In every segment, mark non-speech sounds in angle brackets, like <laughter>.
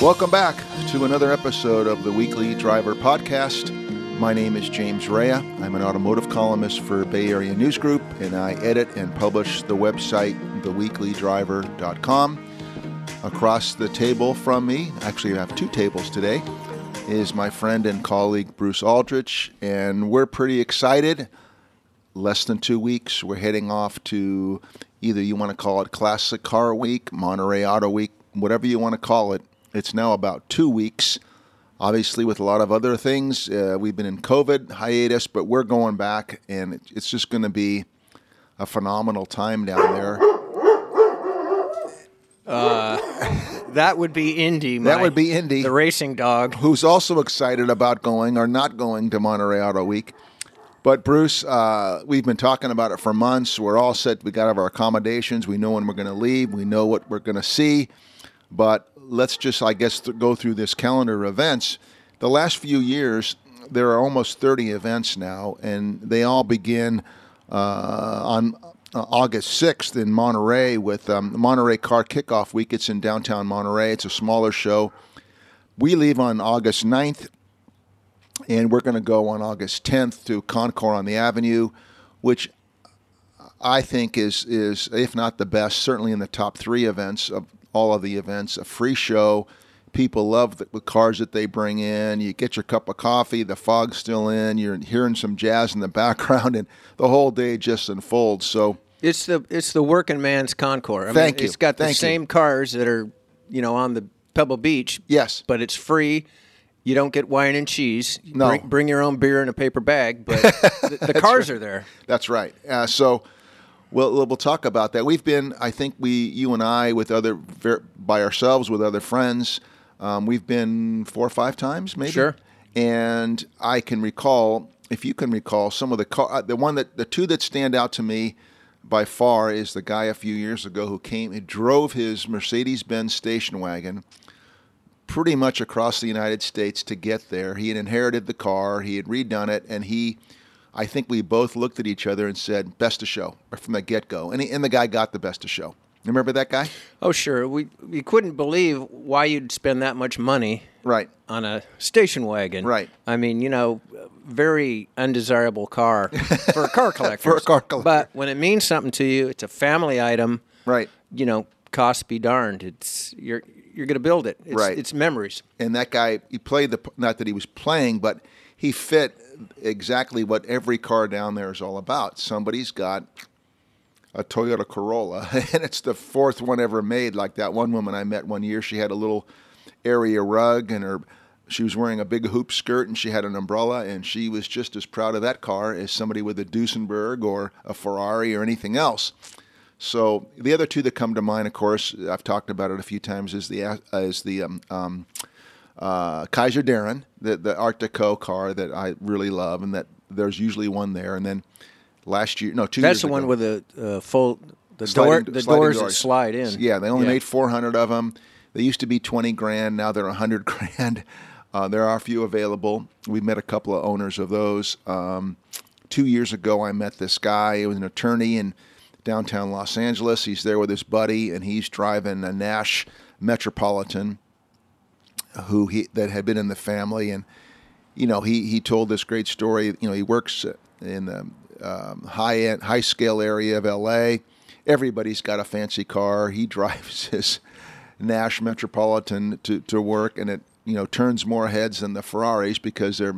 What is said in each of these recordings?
Welcome back to another episode of the Weekly Driver Podcast. My name is James Raia. I'm an automotive columnist for Bay Area News Group, and I edit and publish the website, theweeklydriver.com. Across the table from me, actually, I have two tables today, is my friend and colleague Bruce Aldrich, and we're pretty excited. Less than two weeks, we're heading off to either you want to call it Classic Car Week, Monterey Auto Week, whatever you want to call it. It's now about two weeks. Obviously, with a lot of other things, uh, we've been in COVID hiatus, but we're going back, and it's just going to be a phenomenal time down there. <laughs> That would be Indy. That would be Indy. the racing dog. who's also excited about going or not going to Monterey Auto Week. But Bruce, uh, we've been talking about it for months. We're all set. We got our accommodations. We know when we're going to leave. We know what we're going to see. But let's just, I guess, th- go through this calendar of events. The last few years, there are almost 30 events now, and they all begin uh, on uh, August 6th in Monterey with um, Monterey Car Kickoff Week. It's in downtown Monterey. It's a smaller show. We leave on August 9th, and we're going to go on August 10th to Concours on the Avenue, which I think is is if not the best, certainly in the top three events of all of the events. A free show. People love the, the cars that they bring in. You get your cup of coffee. The fog's still in. You're hearing some jazz in the <laughs> background, and the whole day just unfolds. So It's the it's the working man's Concours. I mean, Thank you. It's got the Thank you. same cars that are you know on the Pebble Beach. Yes. but it's free. You don't get wine and cheese. No. Bring, bring your own beer in a paper bag, but <laughs> the, the cars are there. That's right. Uh, so we'll, we'll talk about that. We've been, I think we, you and I, with other by ourselves with other friends, um, we've been four or five times, maybe. Sure. And I can recall, if you can recall, some of the car, uh, the one that the two that stand out to me by far is the guy a few years ago who came, he drove his Mercedes-Benz station wagon pretty much across the United States to get there. He had inherited the car, he had redone it, and he, I think we both looked at each other and said, "Best of show" from the get-go. And, he, and the guy got the best of show. Remember that guy? Oh sure, we we couldn't believe why you'd spend that much money Right. on a station wagon. Right. I mean, you know, very undesirable car <laughs> for a car collector. For a car collector. But when it means something to you, it's a family item. Right. You know, cost be darned. It's you're you're going to build it. It's, Right. It's memories. And that guy, he played the not that he was playing, but he fit exactly what every car down there is all about. Somebody's got a Toyota Corolla, <laughs> and it's the fourth one ever made. Like that one woman I met one year, she had a little area rug, and her she was wearing a big hoop skirt, and she had an umbrella, and she was just as proud of that car as somebody with a Duesenberg or a Ferrari or anything else. So the other two that come to mind, of course, I've talked about it a few times, is the uh, is the um, um, uh, Kaiser Darrin, the the Art Deco car that I really love, and that there's usually one there. And then last year, no, two That's years the one ago- with the uh, full the sliding- door the sliding doors, that slide in. Yeah, they only Yeah. made 400 of them. They used to be 20 grand. Now they're 100 <laughs> grand. Uh, there are a few available. We met a couple of owners of those. Um, two years ago, I met this guy. He was an attorney in downtown Los Angeles. He's there with his buddy, and he's driving a Nash Metropolitan, who he that had been in the family, and you know he he told this great story. You know he works in the um, high end, high scale area of L.A. Everybody's got a fancy car. He <laughs> drives his Nash Metropolitan to, to work, and it you know turns more heads than the Ferraris because they're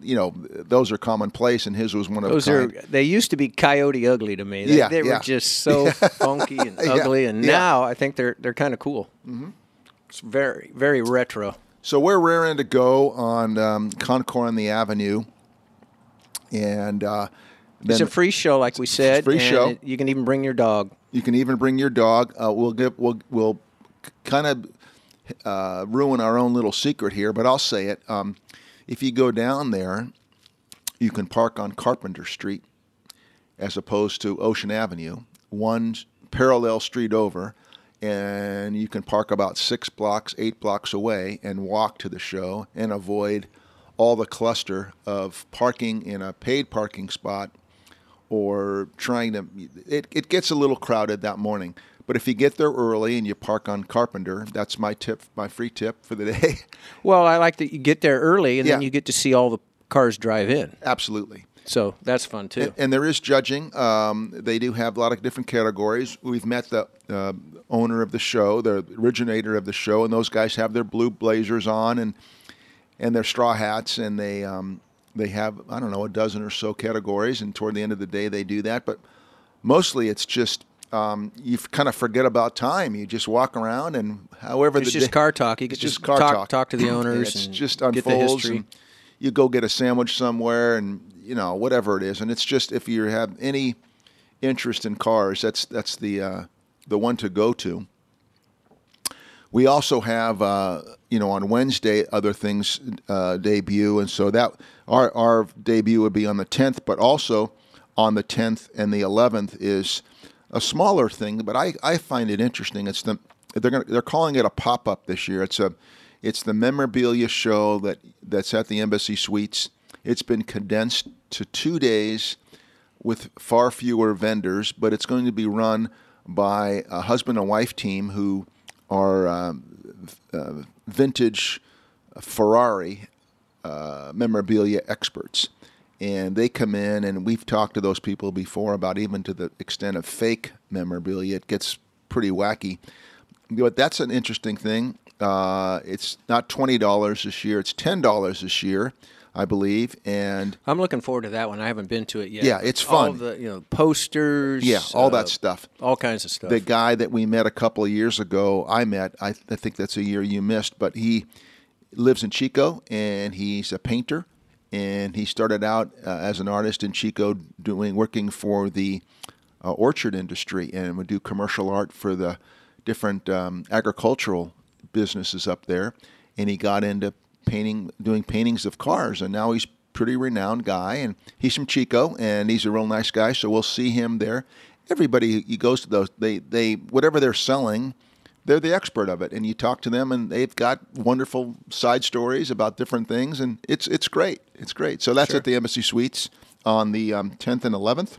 you know those are commonplace, and his was one of Those are they used to be coyote ugly to me. They, Yeah, they yeah. were just so <laughs> funky and <laughs> Yeah, ugly, and yeah. now I think they're they're kind of cool. Mm-hmm. It's very very retro. So we're raring to go on um, Concours on the Avenue, and uh, It's a free show, like we said. free and show. it- you can even bring your dog. you can even bring your dog. Uh, we'll give we'll we'll kind of uh, ruin our own little secret here, but I'll say it. Um, if you go down there, you can park on Carpenter Street as opposed to Ocean Avenue, one parallel street over, and you can park about six blocks, eight blocks away and walk to the show and avoid all the cluster of parking in a paid parking spot or trying to. It, it gets a little crowded that morning. But if you get there early and you park on Carpenter, that's my tip, my free tip for the <laughs> day. Well, I like that you get there early and then you get to see all the cars drive in. Absolutely. So that's fun too. And there is judging. Um, they do have a lot of different categories. We've met the uh, owner of the show, the originator of the show, and those guys have their blue blazers on and and their straw hats, and they um, they have I don't know a dozen or so categories. And toward the end of the day, they do that. But mostly, it's just um, you kind of forget about time. You just walk around, and however It's the just day- car talk. You get just car talk, talk. talk to the <clears throat> owners it's and just get the unfolds. history. and you go get a sandwich somewhere, and you know whatever it is. And it's just if you have any interest in cars, that's that's the uh, the one to go to. We also have, uh, you know, on Wednesday other things uh, debut, and so that our our debut would be on the 10th, but also on the 10th and the 11th is a smaller thing, but I, I find it interesting. It's the they're gonna, they're calling it a pop up this year. It's a it's the memorabilia show that that's at the Embassy Suites. It's been condensed to two days with far fewer vendors, but it's going to be run by a husband and wife team who are um, uh, vintage Ferrari uh, memorabilia experts. And they come in, and we've talked to those people before about even to the extent of fake memorabilia. It gets pretty wacky. But that's an interesting thing. Uh, it's not twenty dollars this year; it's ten dollars this year, I believe. And I'm looking forward to that one. I haven't been to it yet. Yeah, it's All fun. the you know posters. yeah, all uh, that stuff. all kinds of stuff. the guy that we met a couple of years ago, I met, I, I think that's a year you missed, but he lives in Chico and he's a painter. And he started out uh, as an artist in Chico, doing working for the uh, orchard industry, and would do commercial art for the different um, agricultural businesses up there. And he got into painting, doing paintings of cars, and now he's a pretty renowned guy. And he's from Chico, and he's a real nice guy. So we'll see him there. Everybody he goes to those, they they whatever they're selling, they're the expert of it. And you talk to them, and they've got wonderful side stories about different things, and it's it's great. It's great. So that's Sure. at the Embassy Suites on the um, 10th and 11th.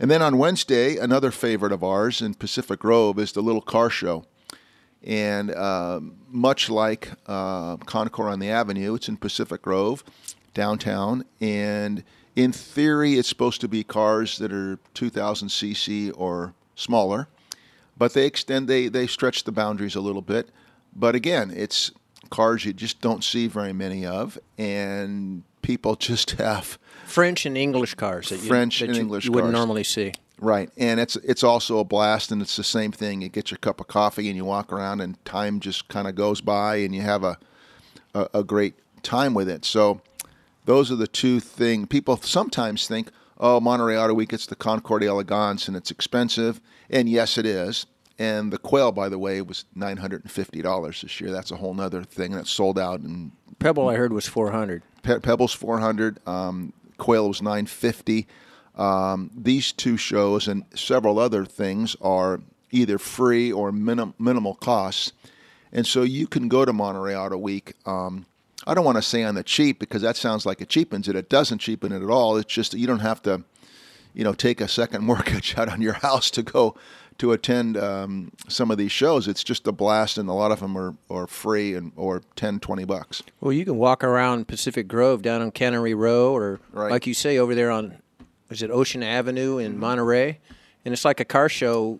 And then on Wednesday, another favorite of ours in Pacific Grove is the Little Car Show. And uh, much like uh, Concours on the Avenue, it's in Pacific Grove, downtown. And in theory, it's supposed to be cars that are 2,000 cc or smaller, but they extend, they, they stretch the boundaries a little bit. But again, it's cars you just don't see very many of, and people <laughs> just have French and English cars that you, French that and you, English you wouldn't cars. normally see. Right, and it's it's also a blast, and it's the same thing. You get your cup of coffee, and you walk around, and time just kind of goes by, and you have a, a a great time with it. So, those are the two things. People sometimes think, "Oh, Monterey Auto Week, it's the Concours d'Elegance, and it's expensive," and yes, it is. And the quail, by the way, was nine hundred and fifty dollars this year. That's a whole other thing that's sold out. And Pebble, I heard, was 400. Pe- Pebbles four hundred, um, Quail was nine fifty. Um, these two shows and several other things are either free or minim- minimal costs, and so you can go to Monterey Auto Week. Um, I don't want to say on the cheap because that sounds like it cheapens it. It doesn't cheapen it at all. It's just that you don't have to, you know, take a second <laughs> mortgage out on your house to go to attend um, some of these shows. It's just a blast, and a lot of them are, are free and or 10, 20 bucks. Well, you can walk around Pacific Grove down on Cannery Row, or Right. like you say, over there on is it Ocean Avenue in Monterey, and it's like a car show,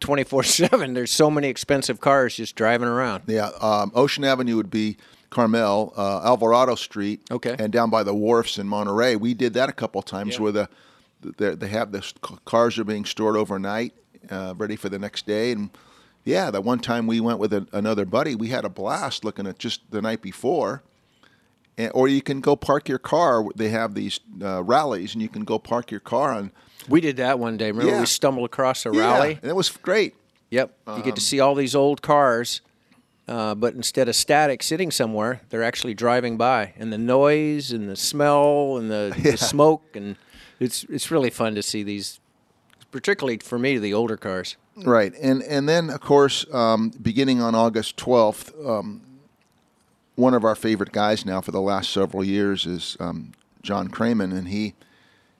twenty four seven. <laughs> There's so many expensive cars just driving around. Yeah, um, Ocean Avenue would be Carmel, uh, Alvarado Street, Okay. and down by the wharfs in Monterey. We did that a couple times Yeah. where the, the they have the cars are being stored overnight, uh, ready for the next day. And yeah, the one time we went with a, another buddy, we had a blast looking at just the night before. Or you can go park your car. They have these uh, rallies, and you can go park your car on. We did that one day. Remember, Yeah. we stumbled across a Yeah, rally. and it was great. Yep. You Um, get to see all these old cars, uh, but instead of static sitting somewhere, they're actually driving by, and the noise and the smell and the, <laughs> Yeah. the smoke, and it's it's really fun to see these, particularly for me, the older cars. Right, and and then of course, um, beginning on August twelfth, um, one of our favorite guys now for the last several years is um, John Kraman, and he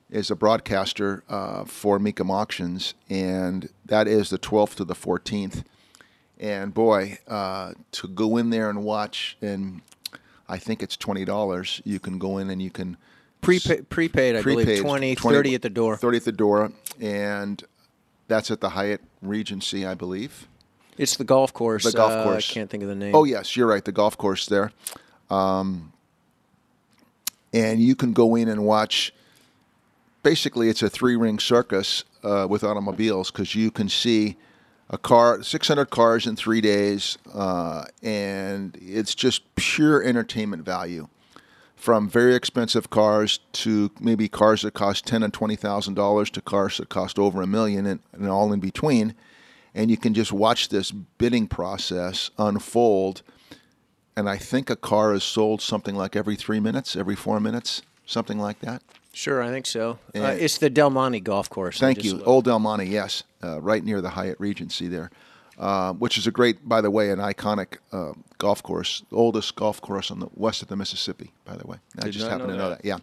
is a broadcaster uh, for Mecum Auctions, and that is the 12th to the 14th. And boy, uh, to go in there and watch, and I think it's twenty dollars. You can go in and you can Prepa- prepaid, I prepaid, believe, 20, 30 at the door. 30 at the door, and that's at the Hyatt Regency, I believe. It's the golf course. The golf uh, course. I can't think of the name. Oh yes, you're right. The golf course there, um, and you can go in and watch. Basically, it's a three-ring circus uh, with automobiles because you can see a car, 600 cars in three days, uh, and it's just pure entertainment value. From very expensive cars to maybe cars that cost ten and twenty thousand dollars to cars that cost over a million, and, and all in between and you can just watch this bidding process unfold. And I think a car is sold something like every three minutes, every four minutes, something like that. Sure, I think so. Uh, it's the Del Monte Golf Course. Thank you, looked. Old Del Monte, yes, uh, right near the Hyatt Regency there, uh, which is a great, by the way, an iconic uh, golf course, the oldest golf course on the west of the Mississippi. By the way, I Did just happen know to know that. that. Yeah,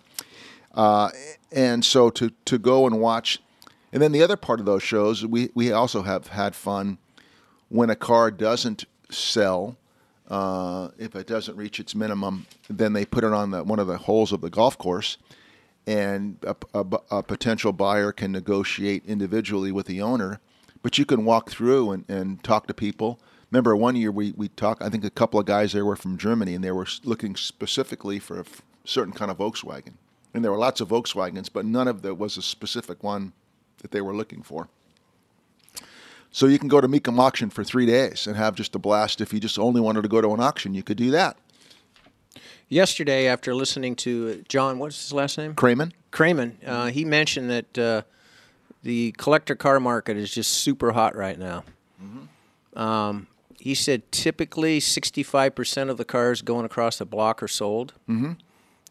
uh, and so to to go and watch, and then the other part of those shows, we we also have had fun when a car doesn't sell, uh, if it doesn't reach its minimum, then they put it on the, one of the holes of the golf course, and a, a- a potential buyer can negotiate individually with the owner. But you can walk through and, and talk to people. Remember, one year we, we talked, I think a couple of guys there were from Germany, and they were looking specifically for a certain kind of Volkswagen. And there were lots of Volkswagens, but none of there was a specific one that they were looking for. So you can go to Mecum Auction for three days and have just a blast. If you just only wanted to go to an auction, you could do that. Yesterday, after listening to John, what's his last name? Kraman? Kraman. Uh, he mentioned that uh, the collector car market is just super hot right now. Um, he said typically 65% of the cars going across the block are sold. Mm-hmm.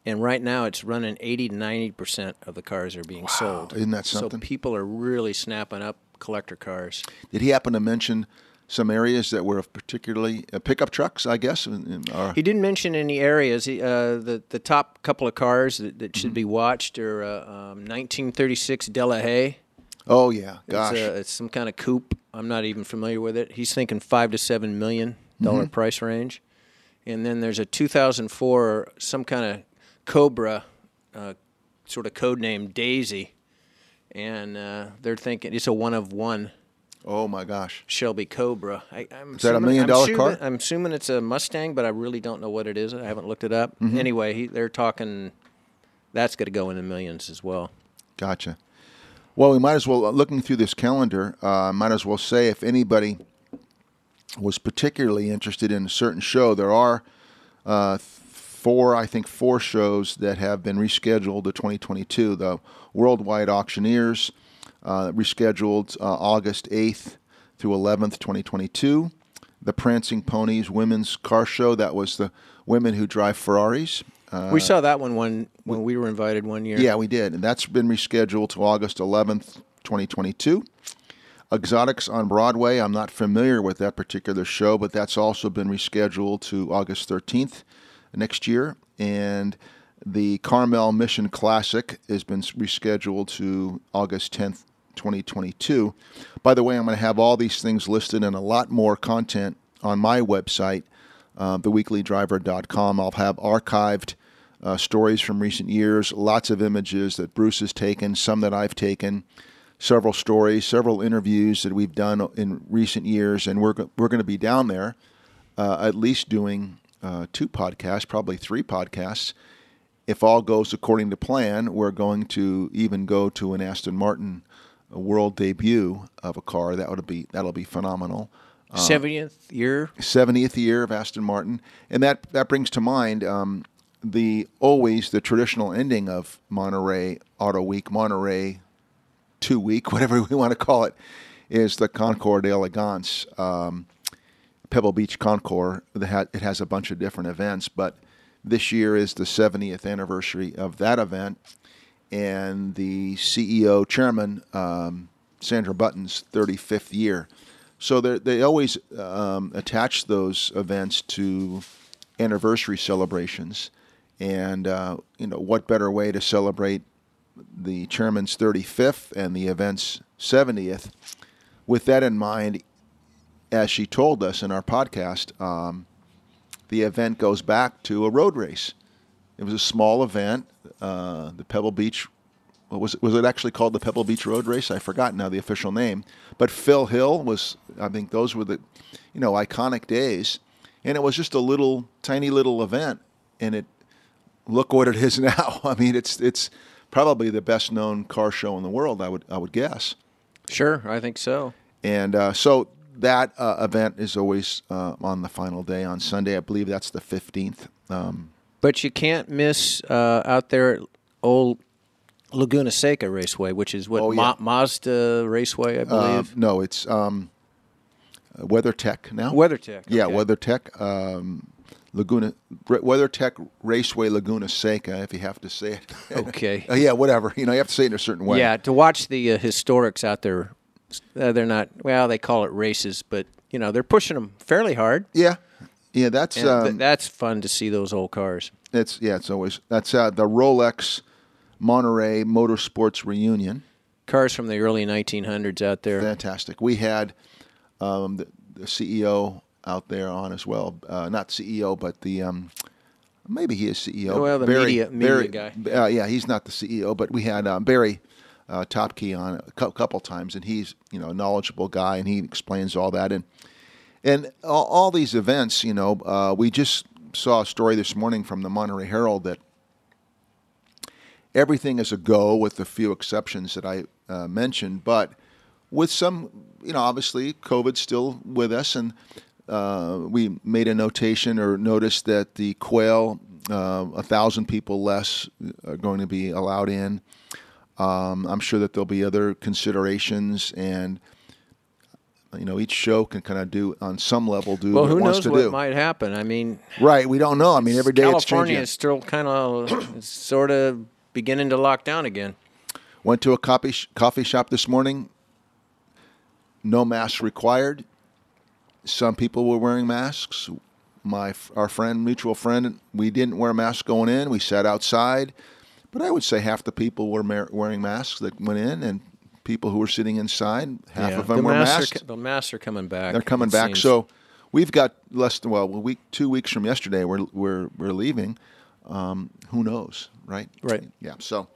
And right now it's running 80 to 90% of the cars are being sold. isn't that something? So people are really snapping up collector cars. Did he happen to mention some areas that were of particularly uh, pickup trucks? I guess. In, in our, He didn't mention any areas. He, uh, the the top couple of cars that, that should be watched are uh, um, 1936 Delahaye. oh yeah, It's, gosh. uh, it's some kind of coupe. I'm not even familiar with it. He's thinking five to seven million dollar Mm-hmm. price range, and then there's a 2004 some kind of Cobra, uh, sort of code name Daisy, and uh, they're thinking it's a one of one oh my gosh. Shelby Cobra. I, I'm Is that a million I'm dollar assuming- car? I'm assuming it's a Mustang, but I really don't know what it is. I haven't looked it up. Mm-hmm. Anyway, he, they're talking. That's going to go in the millions as well. Gotcha. Well, we might as well, looking through this calendar, uh, might as well say if anybody was particularly interested in a certain show, there are uh, four, I think, four shows that have been rescheduled to 2022. The Worldwide Auctioneers, uh, rescheduled uh, August 8th through 11th, 2022. The Prancing Ponies Women's Car Show, that was the women who drive Ferraris. Uh, we saw that one one when we were invited one year. yeah, we did. And that's been rescheduled to August 11th, 2022. Exotics on Broadway. I'm not familiar with that particular show, but that's also been rescheduled to August 13th next year. And the Carmel Mission Classic has been rescheduled to August 10th, 2022. By the way, I'm going to have all these things listed and a lot more content on my website, uh, theweeklydriver.com. I'll have archived uh, stories from recent years, lots of images that Bruce has taken, some that I've taken, several stories, several interviews that we've done in recent years, and we're we're going to be down there uh, at least doing uh, two podcasts, probably three podcasts. If all goes according to plan, we're going to even go to an Aston Martin uh, world debut of a car. That would be that'll be phenomenal. Seventieth year. 70th year of Aston Martin, and that that brings to mind um, the always the traditional ending of Monterey Auto Week, Monterey Two Week, <laughs> whatever we want to call it, is the Concours d'Elegance. um, Pebble Beach Concours. It has a bunch of different events, but this year is the 70th anniversary of that event, and the CEO chairman um, Sandra Button's 35th year. So they always um, attach those events to anniversary celebrations, and uh, you know what better way to celebrate the chairman's 35th and the event's 70th. With that in mind, as she told us in our podcast, um, the event goes back to a road race. It was a small event, uh, the Pebble Beach. What was it? Was it actually called the Pebble Beach Road Race? I forgot now the official name. But Phil Hill was. I think those were the, you know, iconic days, and it was just a little, tiny little event, and it. Look what it is <laughs> now. I mean, it's it's probably the best known car show in the world. I would I would guess. Sure, I think so. And uh, so that uh, event is always uh, on the final day on Sunday. I believe that's the 15th. Um, But you can't miss uh, out there at old Laguna Seca Raceway, which is what Oh, yeah. Ma- Mazda Raceway, I uh, believe. no, it's um, WeatherTech now. WeatherTech. Yeah, okay. WeatherTech. Um, Laguna WeatherTech Raceway Laguna Seca, if you have to say it. Okay. <laughs> Uh, yeah, whatever. You know, you have to say it in a certain way. Yeah, to watch the uh, historics out there, uh, they're not. Well, they call it races, but you know they're pushing them fairly hard. Yeah. Yeah, that's And th- um, that's fun to see those old cars. it's yeah, it's always that's uh, the Rolex Monterey Motorsports reunion. Cars from the early 1900s out there. Fantastic. We had um, the, the CEO out there on as well. Uh, not CEO, but the um, maybe he is CEO. Well, the media- media guy. Uh, yeah, he's not the CEO, but we had um, Barry uh, Toepke on a cou- couple times, and he's you know a knowledgeable guy, and he explains all that and and all, all these events. You know, uh, we just saw a story this morning from the Monterey Herald that everything is a go with the few exceptions that I uh, mentioned, but with some, you know, obviously COVID's still with us, and uh, we made a notation or noticed that the quail, uh, a thousand people less are going to be allowed in. Um, I'm sure that there'll be other considerations, and you know, each show can kind of do on some level do well, what who it wants knows to what do. might happen? I mean, right? We don't know. I mean, every day it's California is still kind of sort of beginning to lock down again. Went to a coffee sh- coffee shop this morning. No masks required. Some people were wearing masks. My our friend, mutual friend, we didn't wear masks going in. We sat outside, but I would say half the people were mar- wearing masks that went in, and people who were sitting inside, half Yeah. of them the were masks masked. Are, the masks are coming back. They're coming back. seems. So we've got less than well, a week, two weeks from yesterday. We're we're we're leaving. Um, who knows, right? Right. Yeah. So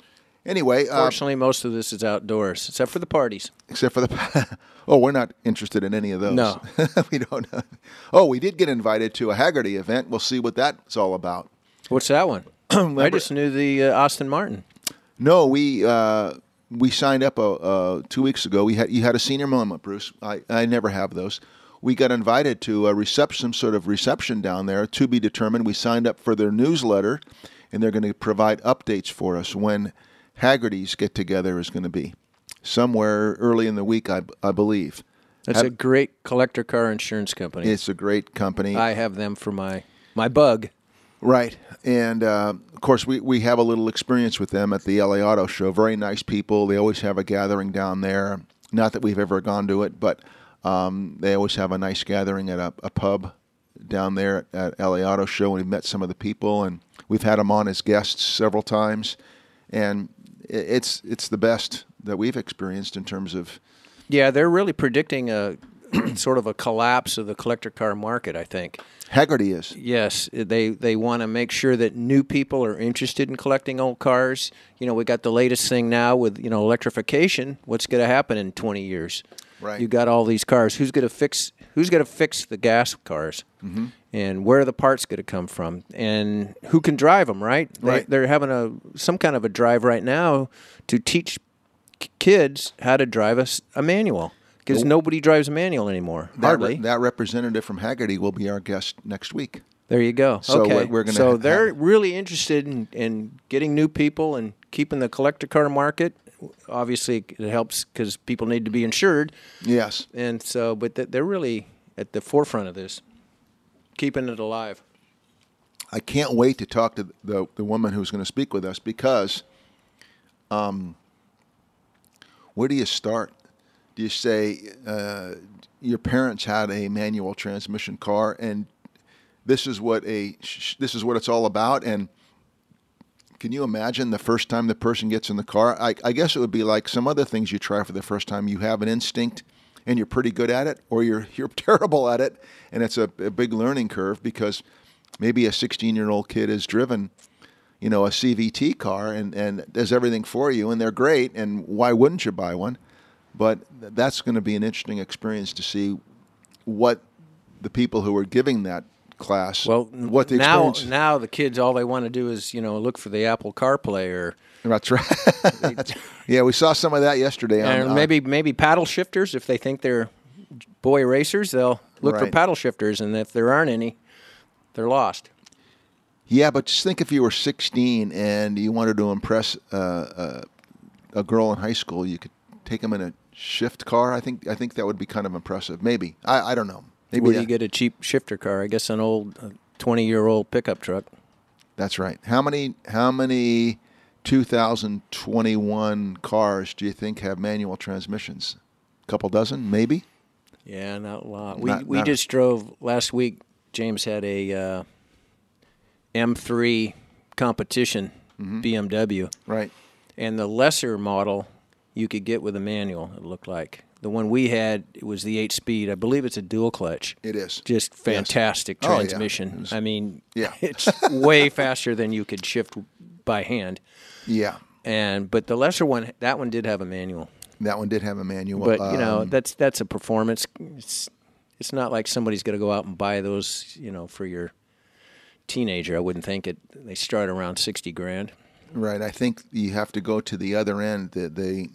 anyway, uh, Fortunately, most of this is outdoors, except for the parties. except for the <laughs> oh we're not interested in any of those No. <laughs> we don't oh we did get invited to a hagerty event we'll see what that's all about What's that one? <clears throat> I just knew the uh, Aston Martin. no we uh, we signed up uh, uh, two weeks ago we had you had a senior moment bruce i, I never have those we got invited to a reception some sort of reception down there to be determined we signed up for their newsletter and they're going to provide updates for us when hagerty's get together is going to be somewhere early in the week i, I believe That's Have- a great collector car insurance company. It's a great company. I have them for my my bug. Right. And uh, of course, we, we have a little experience with them at the LA Auto Show. Very nice people. They always have a gathering down there. Not that we've ever gone to it, but um, they always have a nice gathering at a, a pub down there at LA Auto Show. And we've met some of the people, and we've had them on as guests several times. And it's it's the best that we've experienced in terms of Yeah, they're really predicting a <clears throat> sort of a collapse of the collector car market. I think. Hagerty is. Yes, they they want to make sure that new people are interested in collecting old cars. You know, we got the latest thing now with you know electrification. What's going to happen in 20 years? Right. You got all these cars. Who's going to fix Who's going to fix the gas cars? Mm-hmm. And where are the parts going to come from? And who can drive them? Right. Right. They, they're having a some kind of a drive right now to teach kids how to drive a manual because nobody drives a manual anymore. That, Hardly. re- that representative from Hagerty will be our guest next week. There you go. So okay. we're- gonna so ha- they're have- really interested in, in getting new people and keeping the collector car market. Obviously, it helps because people need to be insured, Yes. and so but th- they're really at the forefront of this, keeping it alive. I can't wait to talk to the the woman who's going to speak with us because, um, where do you start? Do you say uh, your parents had a manual transmission car and this is what a sh- this is what it's all about and Can you imagine the first time the person gets in the car? I, I guess it would be like some other things you try for the first time. You have an instinct and you're pretty good at it, or you're <laughs> you're terrible at it, and it's a, a big learning curve because maybe a 16 year old kid has driven, you know, a CVT car and and does everything for you, and they're great, and why wouldn't you buy one? But that's going to be an interesting experience to see what the people who are giving that class, Well, what the now experience. now the kids all they want to do is you know look for the Apple CarPlay or That's right. <laughs> yeah, we saw some of that yesterday. On, and uh, maybe maybe paddle shifters if they think they're boy racers they'll look for paddle shifters and if there aren't any they're lost. Yeah, but just think if you were 16 and you wanted to impress uh, uh, a girl in high school, you could take them in a shift car. I think I think that would be kind of impressive. Maybe I, I don't know. Maybe Where do you get a cheap shifter car? I guess an old twenty year old pickup truck. that's right. How many how many 2021 cars do you think have manual transmissions? A couple dozen, maybe. Yeah, not a lot. We Not- we not a- just drove last week. James had a uh, M3 competition Mm-hmm. BMW, Right. and the lesser model you could get with a manual. It looked like the one we had. It was the eight speed. I believe it's a dual clutch. It is. Just fantastic Oh, yeah. transmission. It was- I mean, Yeah. <laughs> it's way faster than you could shift by hand. Yeah. And but the lesser one, that one did have a manual. That one did have a manual. But you know, Um, that's that's a performance. It's it's not like somebody's going to go out and buy those, you know, for your teenager. I wouldn't think it. They start around sixty grand. Right. I think you have to go to the other end. That they,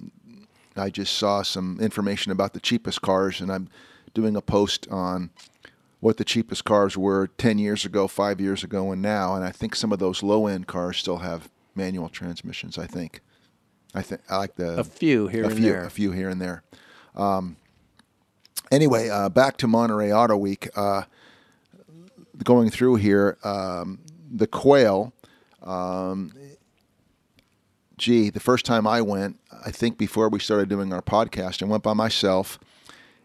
I just saw some information about the cheapest cars, and I'm doing a post on what the cheapest cars were 10 years ago, five years ago, and now. And I think some of those low end cars still have manual transmissions. I think. I think I like the A few here a and few, there. a few here and there. Um, anyway, uh, back to Monterey Auto Week. Uh, going through here, um, the quail. Um, gee, the first time I went, I think before we started doing our podcast, I went by myself.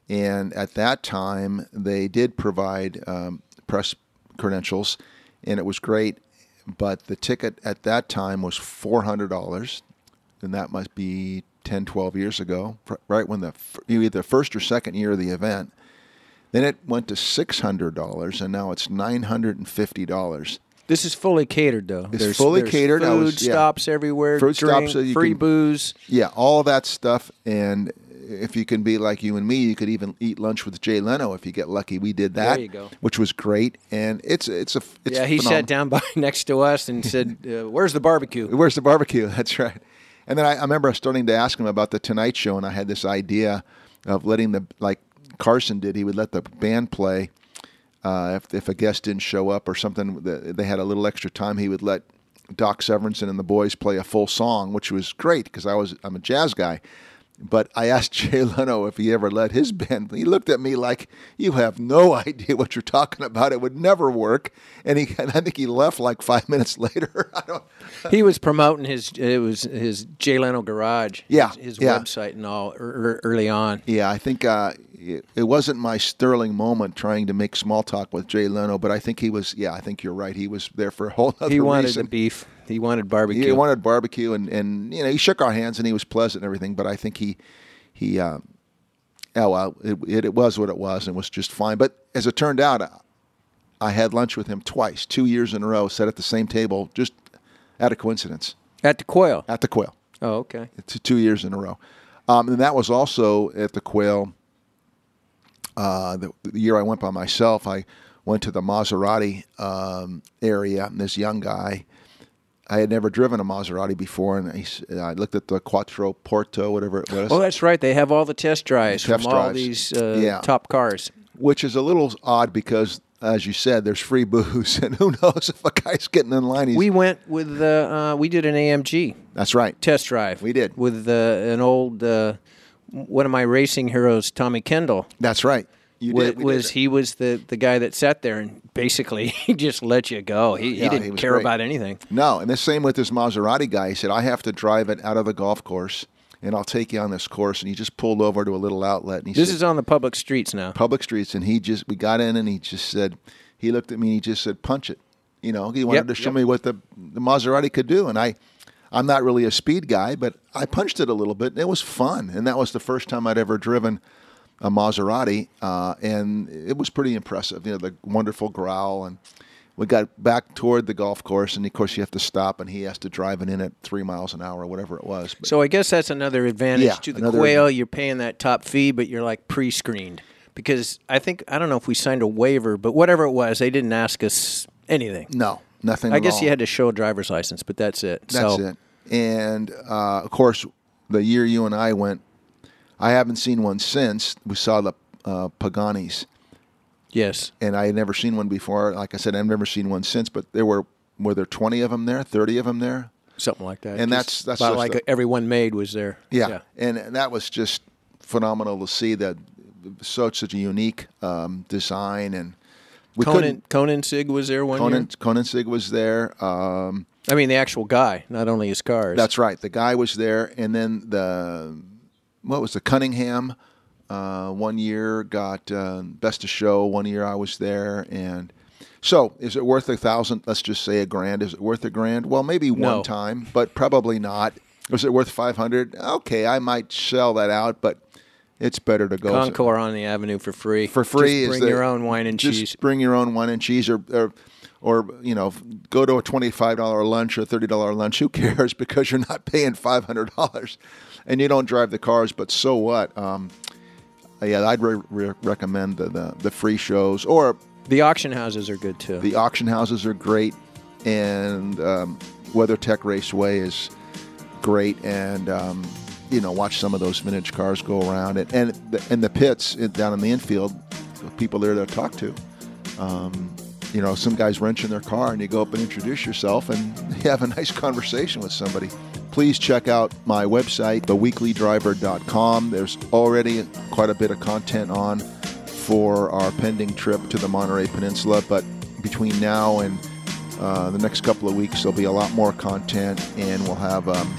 And at that time, they did provide um, press credentials, and it was great. But the ticket at that time was $400, and that must be 10, 12 years ago, right when the either the first or second year of the event. Then it went to $600, and now it's $950. This is fully catered, though. It's there's, fully there's catered. Food was- yeah. stops everywhere. Food stops so you free can- booze. Yeah, all that stuff. And if you can be like you and me, you could even eat lunch with Jay Leno if you get lucky. We did that, There you go. which was great. And it's it's a it's yeah, he phenomenal. sat down <laughs> by next to us and said, <laughs> uh, "Where's the barbecue?" Where's the barbecue? <laughs> That's right. And then I, I remember starting to ask him about the Tonight Show, and I had this idea of letting the like Carson did. He would let the band play uh, if if a guest didn't show up or something. They had a little extra time. He would let Doc Severinsen and the boys play a full song, which was great because I was I'm a jazz guy. But I asked <laughs> Jay Leno if he ever let his band. He looked at me like, "You have no <laughs> idea what you're talking about. It would never work." And he, and I think he left like five <laughs> minutes later. I don't. He was promoting his it was his Jay Leno Garage. Yeah, his, his yeah. website and all er, early on. Yeah, I think uh, it, it wasn't my sterling moment trying to make small talk with Jay Leno, but I think he was. Yeah, I think you're right. He was there for a whole other He wanted reason. the beef. He wanted barbecue. He wanted barbecue, and, and you know he shook our hands and he was pleasant and everything. But I think he he uh, oh well, it, it, it was what it was and was just fine. But as it turned out, I had lunch with him twice, two years in a row, sat at the same table, just out of coincidence At the Quail. at the Quail. Oh, okay. to two years in a row. Um, and that was also at the Quail. Uh, the, the year I went by myself, I went to the Maserati um, area. And this young guy, I had never driven a Maserati before, and he, I looked at the Quattro Porto, whatever it was, Oh, that's right. They have all the test drives Test from all these uh, Yeah. top cars. which is a little odd because, as you said, there's free booze, <laughs> and who knows if a guy's getting in line? We went with the uh, we did an AMG that's right. test drive. We did. with uh, an old uh, one of my racing heroes, Tommy Kendall. That's right. You wa- did. we did was he was the, the guy that sat there and basically <laughs> he just let you go. He, Yeah, he didn't he care great. about anything. No, and the same with this Maserati guy. He said, I have to drive it out of the golf course, and I'll take you on this course. And he just pulled over to a little outlet, and he This said, is on the public streets now. public streets, and he just, we got in, and he just said, he looked at me, and he just said, punch it. You know, he wanted Yep, to show yep. me what the, the Maserati could do, and I, I'm not really a speed guy, but I punched it a little bit. and It was fun, and that was the first time I'd ever driven a Maserati, uh, and it was pretty impressive. You know, the wonderful growl, and we got back toward the golf course, and of course you have to stop, and he has to drive it in at three miles an hour, or whatever it was. But So I guess that's another advantage Yeah, to the another quail. You're paying that top fee, but you're like pre-screened because I think I don't know if we signed a waiver, but whatever it was, they didn't ask us anything. no, nothing. I guess all. you had to show a driver's license, but that's it. That's so, it. And uh, of course, the year you and I went, I haven't seen one since. We saw the uh, Paganis, Yes. and I had never seen one before. Like I said, I've never seen one since. But there were were there twenty of them there, thirty of them there. Something like that. And Just that's- that's about like a- everyone made was there. Yeah. and that was just phenomenal to see that such such a unique um, design and. We Conan couldn't. Koenigsegg was there one Conan year. Koenigsegg was there. Um, I mean, the actual guy, not only his cars. That's right. The guy was there, and then the what was the Cunningham uh, one year got uh, best of show. One year I was there, and so is it worth a thousand? Let's just say a grand. Is it worth a grand? Well, maybe one No. time, but probably not. Was it worth five hundred? Okay, I might sell that out, but it's better to go Concours on the avenue for free. for free. Just is bring the- your own wine and just cheese. Bring your own wine and cheese, or or, or you know, go to a twenty-five dollar lunch or thirty dollar lunch. Who cares? <laughs> Because you're not paying five hundred dollars, and you don't drive the cars. But so what? Um, yeah, I'd re- re- recommend the, the the free shows or The auction houses are good too. the auction houses are great, and um, WeatherTech Raceway is great, and um, you know watch some of those vintage cars go around, and and the, and the pits down in the infield, people there to talk to. Um, you know, some guys wrenching their car, and you go up and introduce yourself, and you <laughs> have a nice conversation with somebody. Please check out my website, theweeklydriver.com. There's already quite a bit of content on for our pending trip to the Monterey Peninsula, but between now and uh, the next couple of weeks, there'll be a lot more content, and we'll have um,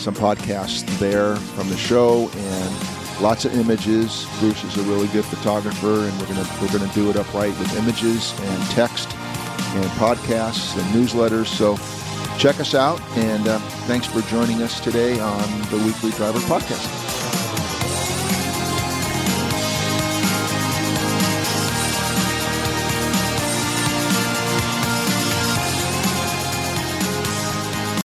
some podcasts there from the show and lots of images. Bruce is a really good photographer, and we're gonna we're gonna do it upright with images and text and podcasts and newsletters. So check us out, and uh, thanks for joining us today on the Weekly Driver Podcast.